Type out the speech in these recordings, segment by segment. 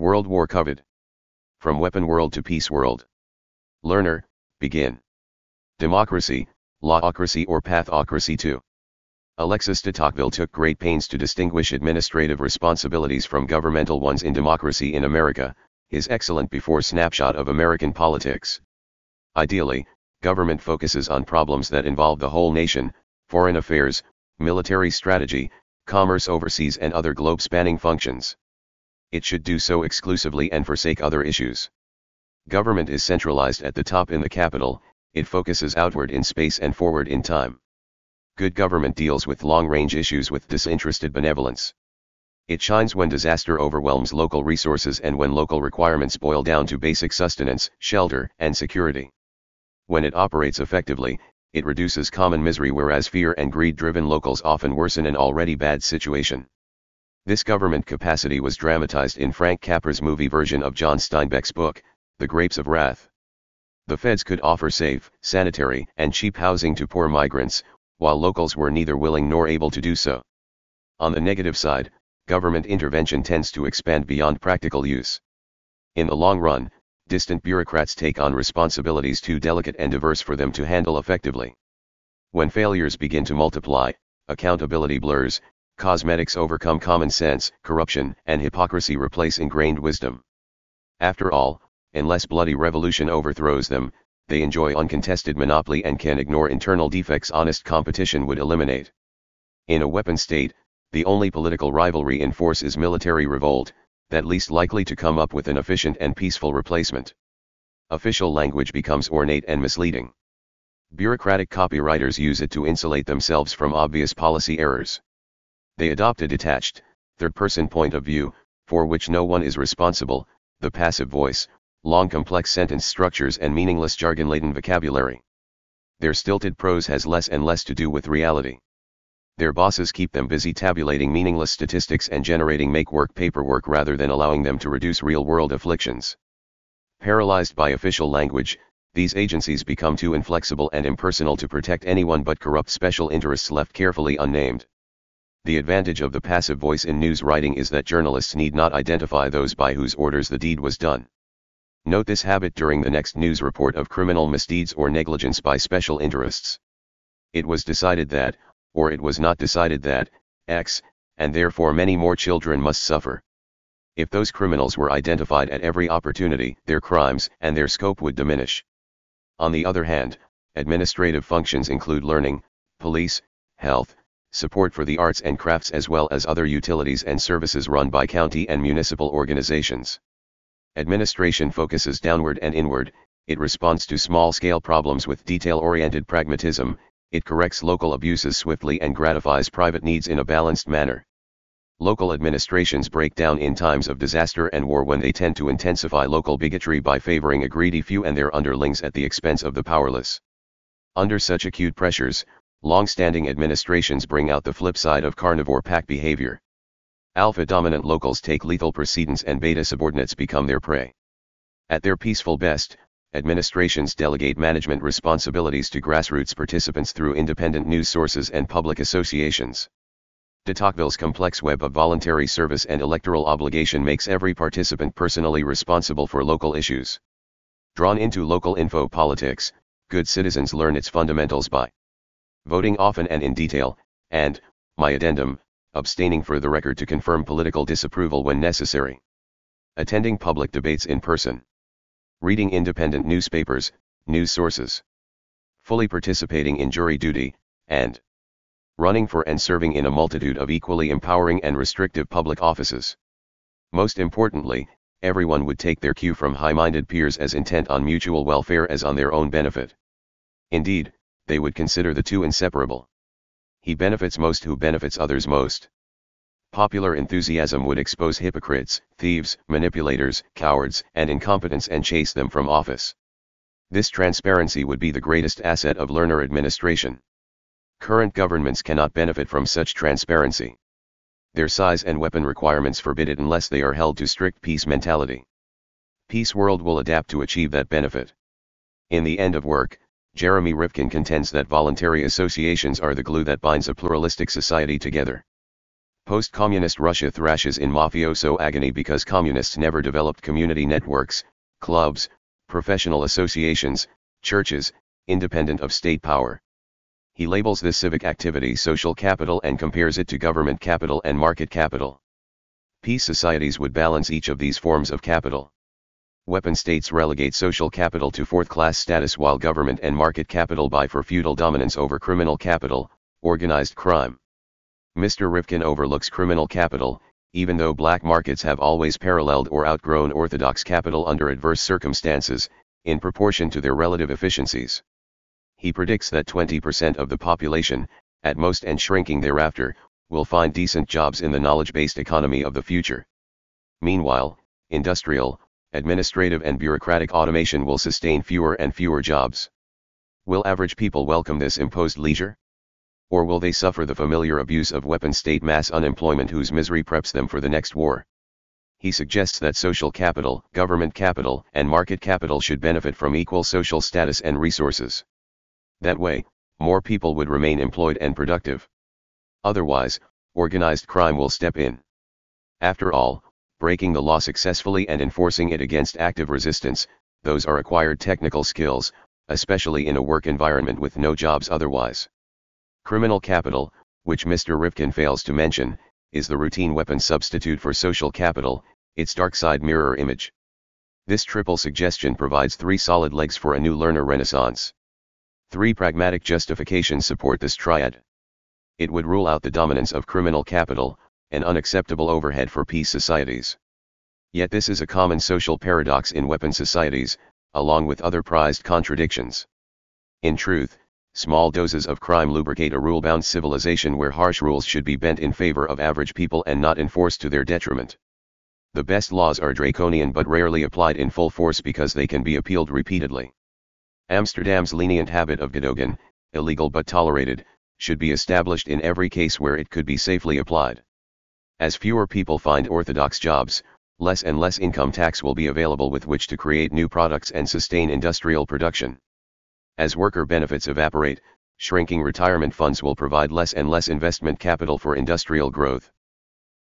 World War Covered. From Weapon World to Peace World. Learner, begin. Democracy, laocracy or pathocracy 2. Alexis de Tocqueville took great pains to distinguish administrative responsibilities from governmental ones in democracy in America, his excellent before snapshot of American politics. Ideally, government focuses on problems that involve the whole nation, foreign affairs, military strategy, commerce overseas and other globe-spanning functions. It should do so exclusively and forsake other issues. Government is centralized at the top in the capital, it focuses outward in space and forward in time. Good government deals with long-range issues with disinterested benevolence. It shines when disaster overwhelms local resources and when local requirements boil down to basic sustenance, shelter, and security. When it operates effectively, it reduces common misery whereas fear and greed-driven locals often worsen an already bad situation. This government capacity was dramatized in Frank Capra's movie version of John Steinbeck's book, The Grapes of Wrath. The feds could offer safe, sanitary, and cheap housing to poor migrants, while locals were neither willing nor able to do so. On the negative side, government intervention tends to expand beyond practical use. In the long run, distant bureaucrats take on responsibilities too delicate and diverse for them to handle effectively. When failures begin to multiply, accountability blurs, cosmetics overcome common sense, corruption and hypocrisy replace ingrained wisdom. After all, unless bloody revolution overthrows them, they enjoy uncontested monopoly and can ignore internal defects honest competition would eliminate. In a weapon state, the only political rivalry in force is military revolt, that least likely to come up with an efficient and peaceful replacement. Official language becomes ornate and misleading. Bureaucratic copywriters use it to insulate themselves from obvious policy errors. They adopt a detached, third-person point of view, for which no one is responsible, the passive voice, long complex sentence structures and meaningless jargon-laden vocabulary. Their stilted prose has less and less to do with reality. Their bosses keep them busy tabulating meaningless statistics and generating make-work paperwork rather than allowing them to reduce real-world afflictions. Paralyzed by official language, these agencies become too inflexible and impersonal to protect anyone but corrupt special interests left carefully unnamed. The advantage of the passive voice in news writing is that journalists need not identify those by whose orders the deed was done. Note this habit during the next news report of criminal misdeeds or negligence by special interests. It was decided that, or it was not decided that, X, and therefore many more children must suffer. If those criminals were identified at every opportunity, their crimes and their scope would diminish. On the other hand, administrative functions include learning, police, health, support for the arts and crafts as well as other utilities and services run by county and municipal organizations. Administration focuses downward and inward, it responds to small-scale problems with detail-oriented pragmatism, it corrects local abuses swiftly and gratifies private needs in a balanced manner. Local administrations break down in times of disaster and war when they tend to intensify local bigotry by favoring a greedy few and their underlings at the expense of the powerless. Under such acute pressures, long-standing administrations bring out the flip side of carnivore pack behavior. Alpha-dominant locals take lethal precedence and beta subordinates become their prey. At their peaceful best, administrations delegate management responsibilities to grassroots participants through independent news sources and public associations. De Tocqueville's complex web of voluntary service and electoral obligation makes every participant personally responsible for local issues. Drawn into local info politics, good citizens learn its fundamentals by voting often and in detail, and, my addendum, abstaining for the record to confirm political disapproval when necessary. Attending public debates in person reading independent newspapers, news sources, fully participating in jury duty, and running for and serving in a multitude of equally empowering and restrictive public offices. Most importantly, everyone would take their cue from high-minded peers as intent on mutual welfare as on their own benefit. Indeed, they would consider the two inseparable. He benefits most who benefits others most. Popular enthusiasm would expose hypocrites, thieves, manipulators, cowards, and incompetents and chase them from office. This transparency would be the greatest asset of learner administration. Current governments cannot benefit from such transparency. Their size and weapon requirements forbid it unless they are held to strict peace mentality. Peace World will adapt to achieve that benefit. In the end of work, Jeremy Rifkin contends that voluntary associations are the glue that binds a pluralistic society together. Post-communist Russia thrashes in mafioso agony because communists never developed community networks, clubs, professional associations, churches, independent of state power. He labels this civic activity social capital and compares it to government capital and market capital. Peace societies would balance each of these forms of capital. Weapon states relegate social capital to fourth-class status while government and market capital buy for feudal dominance over criminal capital, organized crime. Mr. Rifkin overlooks criminal capital, even though black markets have always paralleled or outgrown orthodox capital under adverse circumstances, in proportion to their relative efficiencies. He predicts that 20% of the population, at most and shrinking thereafter, will find decent jobs in the knowledge-based economy of the future. Meanwhile, industrial, administrative and bureaucratic automation will sustain fewer and fewer jobs. Will average people welcome this imposed leisure? Or will they suffer the familiar abuse of weapon state mass unemployment whose misery preps them for the next war? He suggests that social capital, government capital, and market capital should benefit from equal social status and resources. That way, more people would remain employed and productive. Otherwise, organized crime will step in. After all, breaking the law successfully and enforcing it against active resistance, those are acquired technical skills, especially in a work environment with no jobs otherwise. Criminal capital, which Mr. Rifkin fails to mention, is the routine weapon substitute for social capital, its dark side mirror image. This triple suggestion provides three solid legs for a new learner renaissance. Three pragmatic justifications support this triad. It would rule out the dominance of criminal capital, an unacceptable overhead for peace societies. Yet this is a common social paradox in weapon societies, along with other prized contradictions. In truth, Small doses of crime lubricate a rule-bound civilization where harsh rules should be bent in favor of average people and not enforced to their detriment. The best laws are draconian but rarely applied in full force because they can be appealed repeatedly. Amsterdam's lenient habit of gedogen, illegal but tolerated, should be established in every case where it could be safely applied. As fewer people find orthodox jobs, less and less income tax will be available with which to create new products and sustain industrial production. As worker benefits evaporate, shrinking retirement funds will provide less and less investment capital for industrial growth.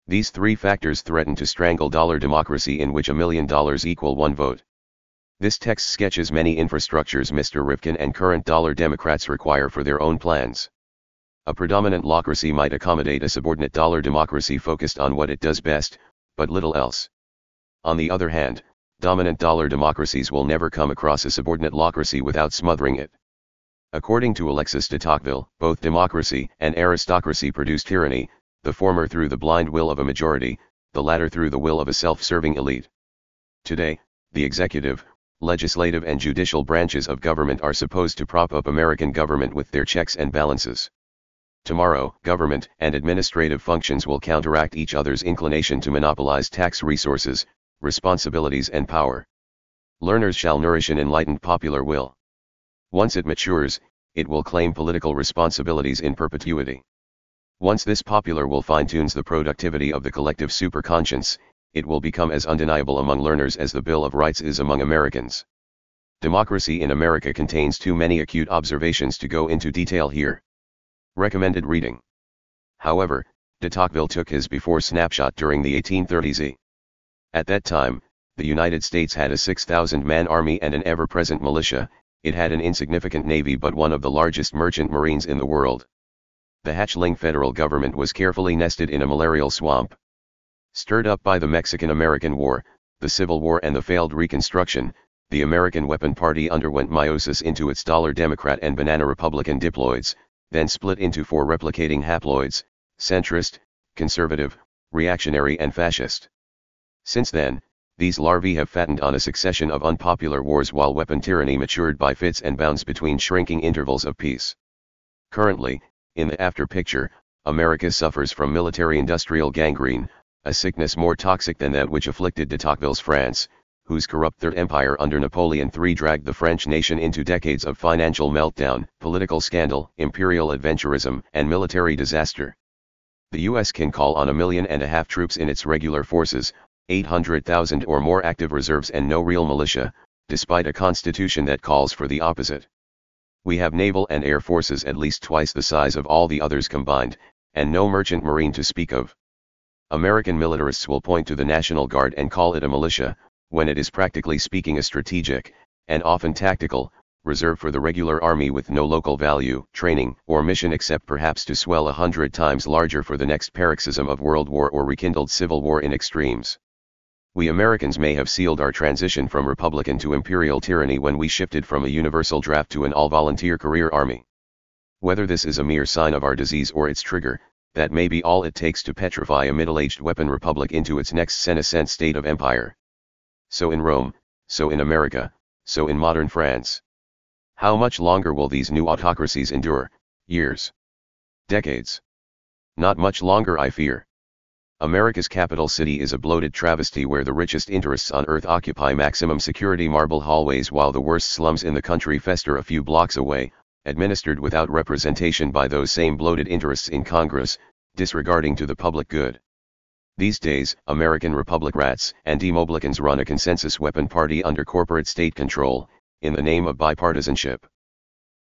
These three factors threaten to strangle dollar democracy in which a million dollars equal one vote. This text sketches many infrastructures Mr. Rifkin and current dollar Democrats require for their own plans. A predominant laocracy might accommodate a subordinate dollar democracy focused on what it does best, but little else. On the other hand, dominant dollar democracies will never come across a subordinate laocracy without smothering it. According to Alexis de Tocqueville, both democracy and aristocracy produce tyranny, the former through the blind will of a majority, the latter through the will of a self-serving elite. Today, the executive, legislative and judicial branches of government are supposed to prop up American government with their checks and balances. Tomorrow, government and administrative functions will counteract each other's inclination to monopolize tax resources, responsibilities and power. Learners shall nourish an enlightened popular will. Once it matures, it will claim political responsibilities in perpetuity. Once this popular will fine-tunes the productivity of the collective superconscience, it will become as undeniable among learners as the Bill of Rights is among Americans. Democracy in America contains too many acute observations to go into detail here. Recommended reading. However, de Tocqueville took his before snapshot during the 1830s. At that time, the United States had a 6,000-man army and an ever-present militia, it had an insignificant navy but one of the largest merchant marines in the world. The hatchling federal government was carefully nested in a malarial swamp. Stirred up by the Mexican-American War, the Civil War and the failed Reconstruction, the American Weapon Party underwent meiosis into its dollar Democrat and banana Republican diploids, then split into four replicating haploids, centrist, conservative, reactionary and fascist. Since then, these larvae have fattened on a succession of unpopular wars while weapon tyranny matured by fits and bounds between shrinking intervals of peace. Currently, in the after picture, America suffers from military-industrial gangrene, a sickness more toxic than that which afflicted de Tocqueville's France, whose corrupt Third Empire under Napoleon III dragged the French nation into decades of financial meltdown, political scandal, imperial adventurism, and military disaster. The U.S. can call on a million and a half troops in its regular forces, 800,000 or more active reserves and no real militia, despite a constitution that calls for the opposite. We have naval and air forces at least twice the size of all the others combined, and no merchant marine to speak of. American militarists will point to the National Guard and call it a militia, when it is practically speaking a strategic, and often tactical, reserve for the regular army with no local value, training, or mission except perhaps to swell a hundred times larger for the next paroxysm of world war or rekindled civil war in extremes. We Americans may have sealed our transition from republican to imperial tyranny when we shifted from a universal draft to an all-volunteer career army. Whether this is a mere sign of our disease or its trigger, that may be all it takes to petrify a middle-aged weapon republic into its next senescent state of empire. So in Rome, so in America, so in modern France. How much longer will these new autocracies endure? Years? Decades? Not much longer I fear. America's capital city is a bloated travesty where the richest interests on earth occupy maximum security marble hallways while the worst slums in the country fester a few blocks away, administered without representation by those same bloated interests in Congress, disregarding to the public good. These days, American Republic rats and demoblicans run a consensus weapon party under corporate state control, in the name of bipartisanship.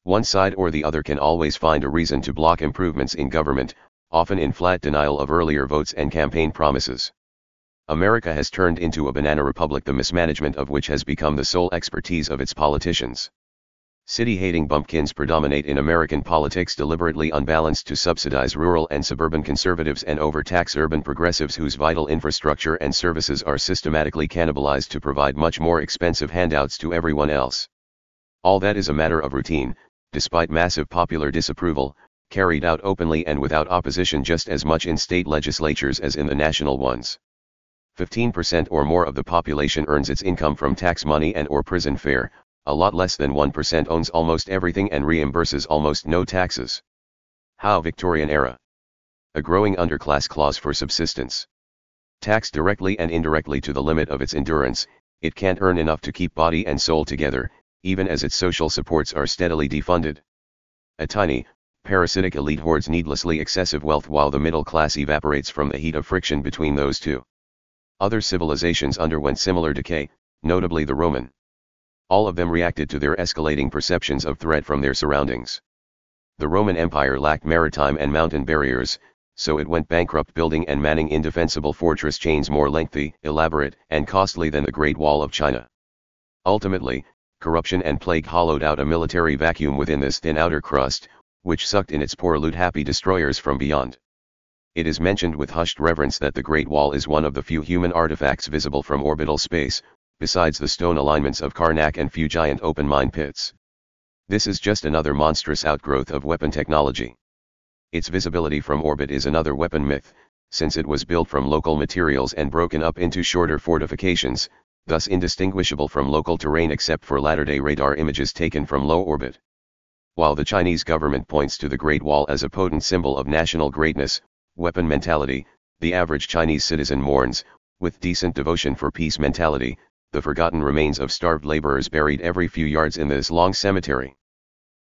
One side or the other can always find a reason to block improvements in government, often in flat denial of earlier votes and campaign promises. America has turned into a banana republic the mismanagement of which has become the sole expertise of its politicians. City-hating bumpkins predominate in American politics deliberately unbalanced to subsidize rural and suburban conservatives and overtax urban progressives whose vital infrastructure and services are systematically cannibalized to provide much more expensive handouts to everyone else. All that is a matter of routine, despite massive popular disapproval, carried out openly and without opposition just as much in state legislatures as in the national ones. 15% or more of the population earns its income from tax money and or prison fare, a lot less than 1% owns almost everything and reimburses almost no taxes. How Victorian era. A growing underclass clause for subsistence. Taxed directly and indirectly to the limit of its endurance, it can't earn enough to keep body and soul together, even as its social supports are steadily defunded. A tiny, parasitic elite hoards needlessly excessive wealth while the middle class evaporates from the heat of friction between those two. Other civilizations underwent similar decay, notably the Roman all of them reacted to their escalating perceptions of threat from their surroundings. The Roman Empire lacked maritime and mountain barriers, so it went bankrupt building and manning indefensible fortress chains more lengthy, elaborate, and costly than the Great Wall of China. Ultimately, corruption and plague hollowed out a military vacuum within this thin outer crust, which sucked in its poor loot-happy destroyers from beyond. It is mentioned with hushed reverence that the Great Wall is one of the few human artifacts visible from orbital space, besides the stone alignments of Karnak and few giant open mine pits. This is just another monstrous outgrowth of weapon technology. Its visibility from orbit is another weapon myth, since it was built from local materials and broken up into shorter fortifications, thus indistinguishable from local terrain except for latter-day radar images taken from low orbit. While the Chinese government points to the Great Wall as a potent symbol of national greatness, weapon mentality, the average Chinese citizen mourns, with decent devotion for peace mentality, the forgotten remains of starved laborers buried every few yards in this long cemetery.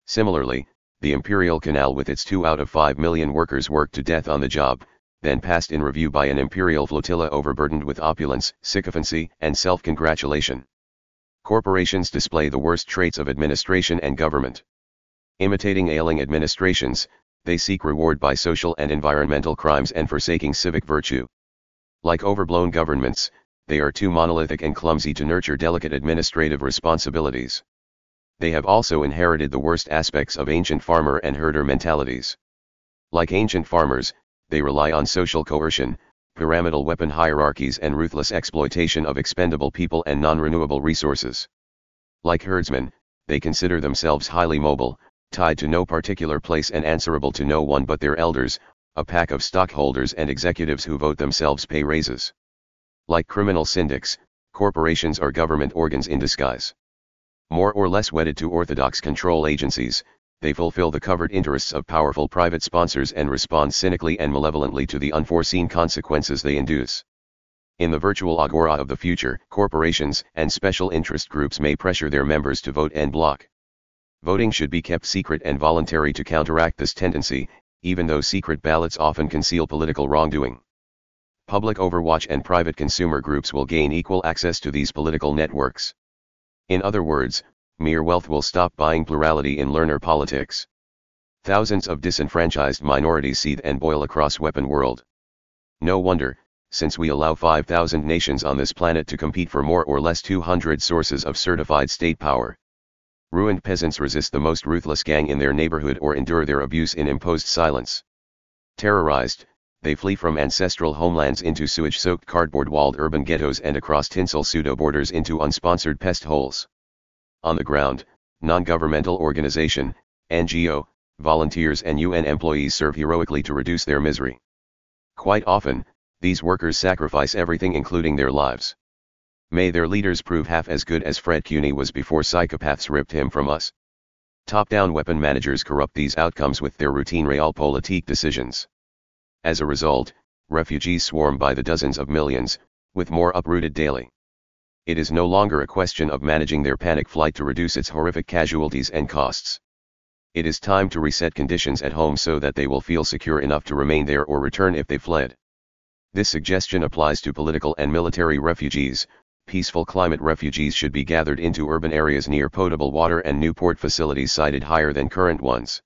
Similarly, the Imperial Canal with its 2 out of 5 million workers worked to death on the job, then passed in review by an imperial flotilla overburdened with opulence, sycophancy, and self-congratulation. Corporations display the worst traits of administration and government. Imitating ailing administrations, they seek reward by social and environmental crimes and forsaking civic virtue. Like overblown governments, they are too monolithic and clumsy to nurture delicate administrative responsibilities. They have also inherited the worst aspects of ancient farmer and herder mentalities. Like ancient farmers, they rely on social coercion, pyramidal weapon hierarchies and ruthless exploitation of expendable people and non-renewable resources. Like herdsmen, they consider themselves highly mobile, tied to no particular place and answerable to no one but their elders, a pack of stockholders and executives who vote themselves pay raises. Like criminal syndics, corporations are government organs in disguise. More or less wedded to orthodox control agencies, they fulfill the covered interests of powerful private sponsors and respond cynically and malevolently to the unforeseen consequences they induce. In the virtual agora of the future, corporations and special interest groups may pressure their members to vote and block. Voting should be kept secret and voluntary to counteract this tendency, even though secret ballots often conceal political wrongdoing public overwatch and private consumer groups will gain equal access to these political networks. In other words, mere wealth will stop buying plurality in learner politics. Thousands of disenfranchised minorities seethe and boil across weapon world. No wonder, since we allow 5,000 nations on this planet to compete for more or less 200 sources of certified state power. Ruined peasants resist the most ruthless gang in their neighborhood or endure their abuse in imposed silence. Terrorized, they flee from ancestral homelands into sewage-soaked cardboard-walled urban ghettos and across tinsel pseudo-borders into unsponsored pest holes. On the ground, non-governmental organization, NGO, volunteers and UN employees serve heroically to reduce their misery. Quite often, these workers sacrifice everything including their lives. May their leaders prove half as good as Fred Cuny was before psychopaths ripped him from us. Top-down weapon managers corrupt these outcomes with their routine realpolitik decisions. As a result, refugees swarm by the dozens of millions, with more uprooted daily. It is no longer a question of managing their panic flight to reduce its horrific casualties and costs. It is time to reset conditions at home so that they will feel secure enough to remain there or return if they fled. This suggestion applies to political and military refugees. Peaceful climate refugees should be gathered into urban areas near potable water and new port facilities sited higher than current ones.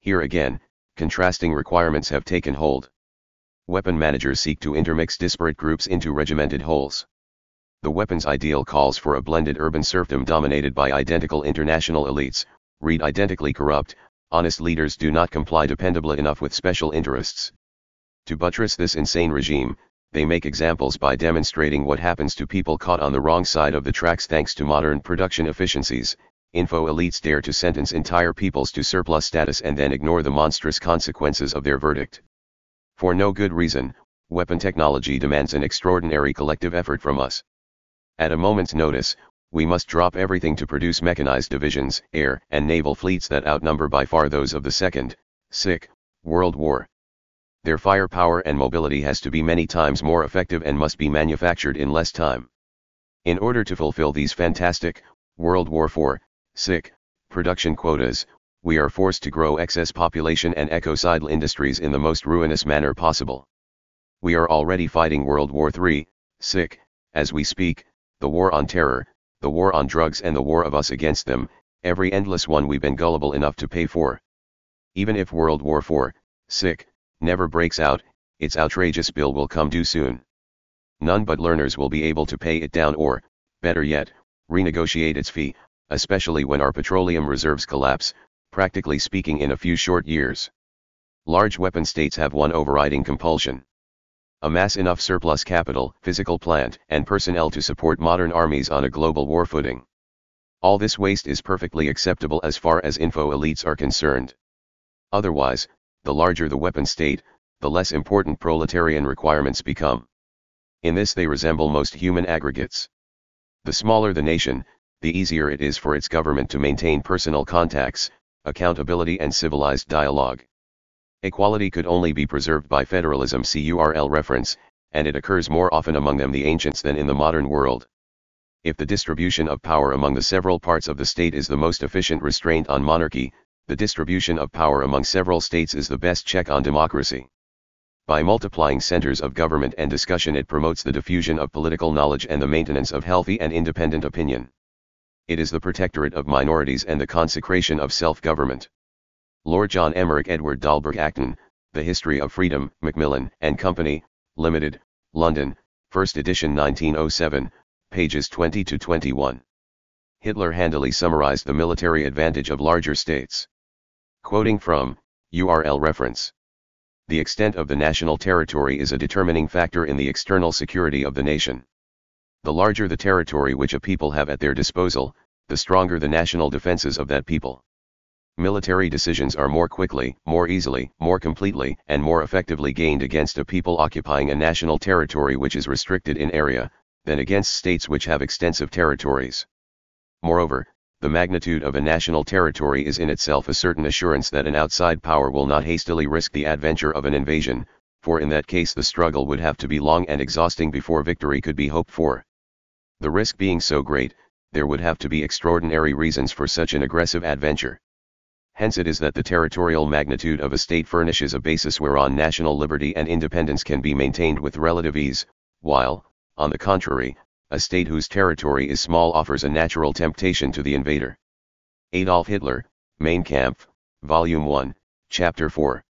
Here again, contrasting requirements have taken hold. Weapon managers seek to intermix disparate groups into regimented wholes. The weapons ideal calls for a blended urban serfdom dominated by identical international elites, read identically corrupt, honest leaders do not comply dependably enough with special interests. To buttress this insane regime, they make examples by demonstrating what happens to people caught on the wrong side of the tracks thanks to modern production efficiencies. Info elites dare to sentence entire peoples to surplus status and then ignore the monstrous consequences of their verdict. For no good reason, weapon technology demands an extraordinary collective effort from us. At a moment's notice, we must drop everything to produce mechanized divisions, air and naval fleets that outnumber by far those of the Second, sick, World War. Their firepower and mobility has to be many times more effective and must be manufactured in less time. In order to fulfill these fantastic, World War IV, sick, production quotas, we are forced to grow excess population and ecocidal industries in the most ruinous manner possible. We are already fighting World War III, sick, as we speak, the war on terror, the war on drugs and the war of us against them, every endless one we've been gullible enough to pay for. Even if World War IV, sick, never breaks out, its outrageous bill will come due soon. None but learners will be able to pay it down or, better yet, renegotiate its fee, especially when our petroleum reserves collapse, practically speaking in a few short years. Large weapon states have one overriding compulsion amass enough surplus capital, physical plant, and personnel to support modern armies on a global war footing. All this waste is perfectly acceptable as far as info elites are concerned. Otherwise, the larger the weapon state, the less important proletarian requirements become. In this they resemble most human aggregates. The smaller the nation, the easier it is for its government to maintain personal contacts, accountability and civilized dialogue. Equality could only be preserved by federalism CURL reference, and it occurs more often among them the ancients than in the modern world. If the distribution of power among the several parts of the state is the most efficient restraint on monarchy, the distribution of power among several states is the best check on democracy. By multiplying centers of government and discussion it promotes the diffusion of political knowledge and the maintenance of healthy and independent opinion. It is the protectorate of minorities and the consecration of self-government. Lord John Emmerich Edward Dalberg Acton, The History of Freedom, Macmillan and Company, Limited, London, first edition 1907, pages 20 to 21. Hitler handily summarized the military advantage of larger states. Quoting from, URL reference. The extent of the national territory is a determining factor in the external security of the nation. The larger the territory which a people have at their disposal, the stronger the national defenses of that people military decisions are more quickly, more easily, more completely, and more effectively gained against a people occupying a national territory which is restricted in area, than against states which have extensive territories. Moreover, the magnitude of a national territory is in itself a certain assurance that an outside power will not hastily risk the adventure of an invasion, for in that case the struggle would have to be long and exhausting before victory could be hoped for. The risk being so great, there would have to be extraordinary reasons for such an aggressive adventure. Hence it is that the territorial magnitude of a state furnishes a basis whereon national liberty and independence can be maintained with relative ease, while, on the contrary, a state whose territory is small offers a natural temptation to the invader. Adolf Hitler, Mein Kampf, Volume 1, Chapter 4.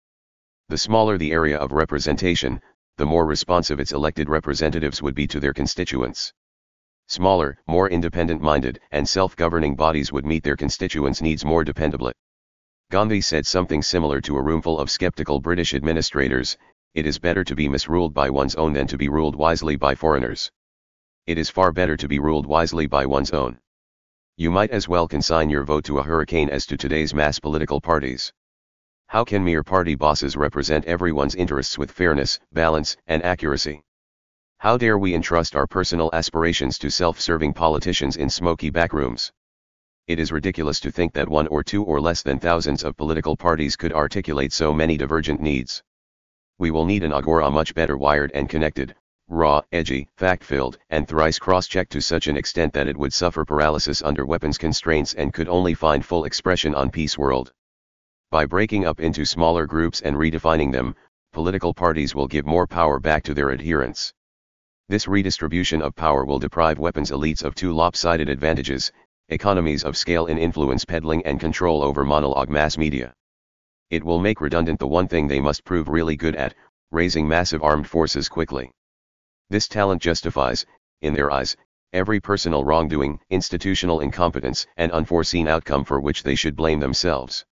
The smaller the area of representation, the more responsive its elected representatives would be to their constituents. Smaller, more independent-minded, and self-governing bodies would meet their constituents' needs more dependably. Gandhi said something similar to a roomful of skeptical British administrators, it is better to be misruled by one's own than to be ruled wisely by foreigners. It is far better to be ruled wisely by one's own. You might as well consign your vote to a hurricane as to today's mass political parties. How can mere party bosses represent everyone's interests with fairness, balance, and accuracy? How dare we entrust our personal aspirations to self-serving politicians in smoky backrooms? It is ridiculous to think that one or two or less than thousands of political parties could articulate so many divergent needs. We will need an agora much better wired and connected, raw, edgy, fact-filled, and thrice cross-checked to such an extent that it would suffer paralysis under weapons constraints and could only find full expression on Peace World. By breaking up into smaller groups and redefining them, political parties will give more power back to their adherents. This redistribution of power will deprive weapons elites of two lopsided advantages, economies of scale in influence peddling and control over monologue mass media. It will make redundant the one thing they must prove really good at, raising massive armed forces quickly. This talent justifies, in their eyes, every personal wrongdoing, institutional incompetence, and unforeseen outcome for which they should blame themselves.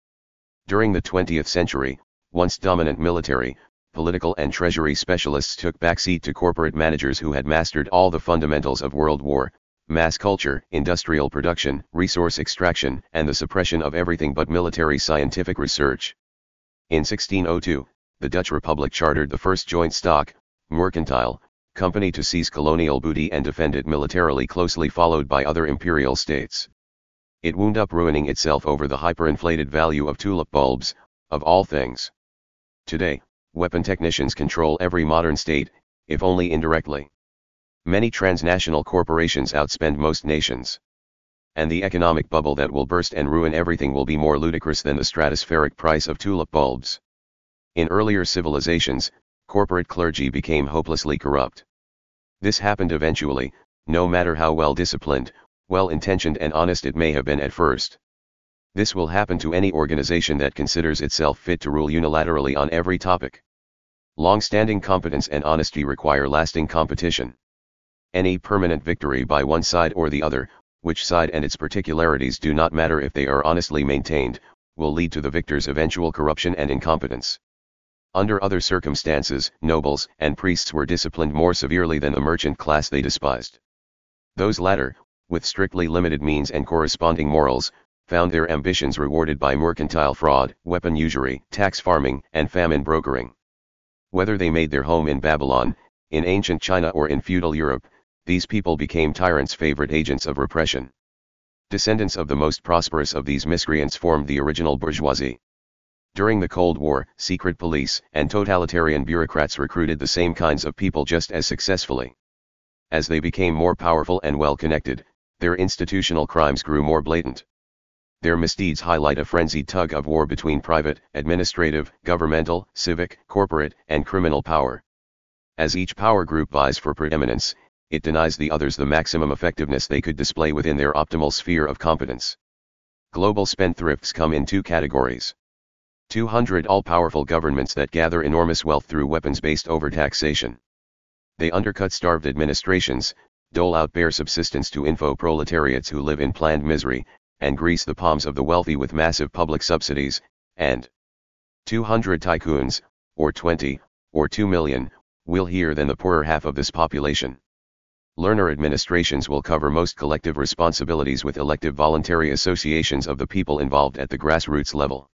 During the 20th century, once dominant military, political and treasury specialists took backseat to corporate managers who had mastered all the fundamentals of world war, mass culture, industrial production, resource extraction, and the suppression of everything but military scientific research. In 1602, the Dutch Republic chartered the first joint stock, mercantile, company to seize colonial booty and defend it militarily closely followed by other imperial states it wound up ruining itself over the hyperinflated value of tulip bulbs, of all things. Today, weapon technicians control every modern state, if only indirectly. Many transnational corporations outspend most nations. And the economic bubble that will burst and ruin everything will be more ludicrous than the stratospheric price of tulip bulbs. In earlier civilizations, corporate clergy became hopelessly corrupt. This happened eventually, no matter how well disciplined, well-intentioned and honest it may have been at first. This will happen to any organization that considers itself fit to rule unilaterally on every topic. Long-standing competence and honesty require lasting competition. Any permanent victory by one side or the other, which side and its particularities do not matter if they are honestly maintained, will lead to the victor's eventual corruption and incompetence. Under other circumstances, nobles and priests were disciplined more severely than the merchant class they despised. Those latter, with strictly limited means and corresponding morals, found their ambitions rewarded by mercantile fraud, weapon usury, tax farming, and famine brokering. Whether they made their home in Babylon, in ancient China or in feudal Europe, these people became tyrants' favorite agents of repression. Descendants of the most prosperous of these miscreants formed the original bourgeoisie. During the Cold War, secret police and totalitarian bureaucrats recruited the same kinds of people just as successfully. As they became more powerful and well connected, their institutional crimes grew more blatant. Their misdeeds highlight a frenzied tug of war between private, administrative, governmental, civic, corporate, and criminal power. As each power group vies for preeminence, it denies the others the maximum effectiveness they could display within their optimal sphere of competence. Global spendthrifts come in two categories. 200 all-powerful governments that gather enormous wealth through weapons-based overtaxation. They undercut starved administrations, dole out bare subsistence to info proletariats who live in planned misery, and grease the palms of the wealthy with massive public subsidies, and 200 tycoons, or 20, or 2 million, will hear than the poorer half of this population. Learner administrations will cover most collective responsibilities with elective voluntary associations of the people involved at the grassroots level.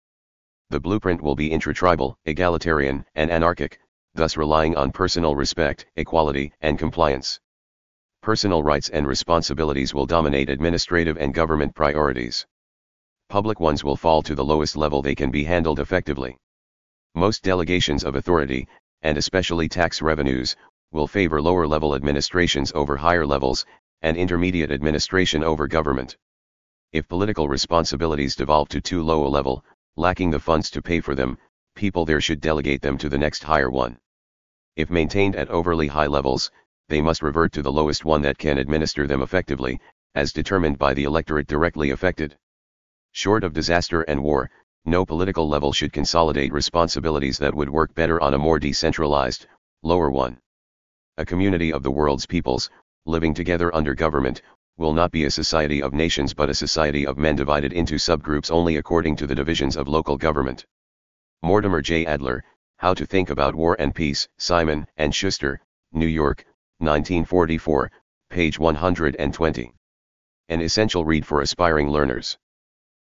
The blueprint will be intratribal, egalitarian, and anarchic, thus relying on personal respect, equality, and compliance personal rights and responsibilities will dominate administrative and government priorities. Public ones will fall to the lowest level they can be handled effectively. Most delegations of authority, and especially tax revenues, will favor lower level administrations over higher levels, and intermediate administration over government. If political responsibilities devolve to too low a level, lacking the funds to pay for them, people there should delegate them to the next higher one. If maintained at overly high levels, they must revert to the lowest one that can administer them effectively, as determined by the electorate directly affected. Short of disaster and war, no political level should consolidate responsibilities that would work better on a more decentralized, Lower 1. A community of the world's peoples, living together under government, will not be a society of nations but a society of men divided into subgroups only according to the divisions of local government. Mortimer J. Adler, How to Think About War and Peace, Simon and Schuster, New York, 1944, page 120. An essential read for aspiring learners.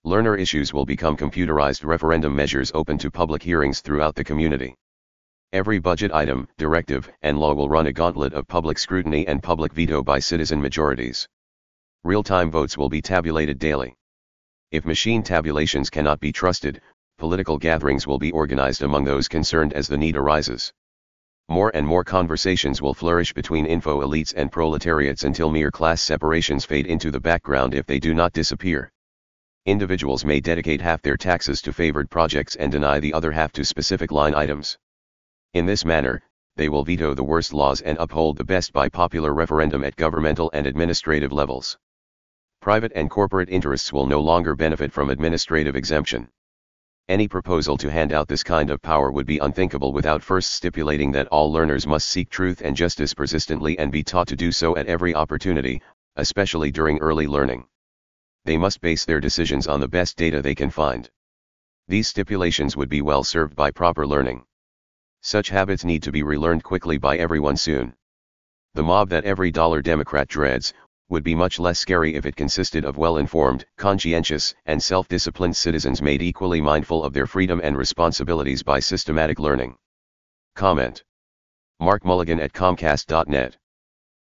Learner issues will become computerized referendum measures open to public hearings throughout the community. Every budget item, directive, and law will run a gauntlet of public scrutiny and public veto by citizen majorities. Real-time votes will be tabulated daily. If machine tabulations cannot be trusted, political gatherings will be organized among those concerned as the need arises. More and more conversations will flourish between info elites and proletariats until mere class separations fade into the background if they do not disappear. Individuals may dedicate half their taxes to favored projects and deny the other half to specific line items. In this manner, they will veto the worst laws and uphold the best by popular referendum at governmental and administrative levels private and corporate interests will no longer benefit from administrative exemption. Any proposal to hand out this kind of power would be unthinkable without first stipulating that all learners must seek truth and justice persistently and be taught to do so at every opportunity, especially during early learning. They must base their decisions on the best data they can find. These stipulations would be well served by proper learning. Such habits need to be relearned quickly by everyone soon. The mob that every dollar Democrat dreads, would be much less scary if it consisted of well-informed, conscientious, and self-disciplined citizens made equally mindful of their freedom and responsibilities by systematic learning. Comment. Mark Mulligan at Comcast.net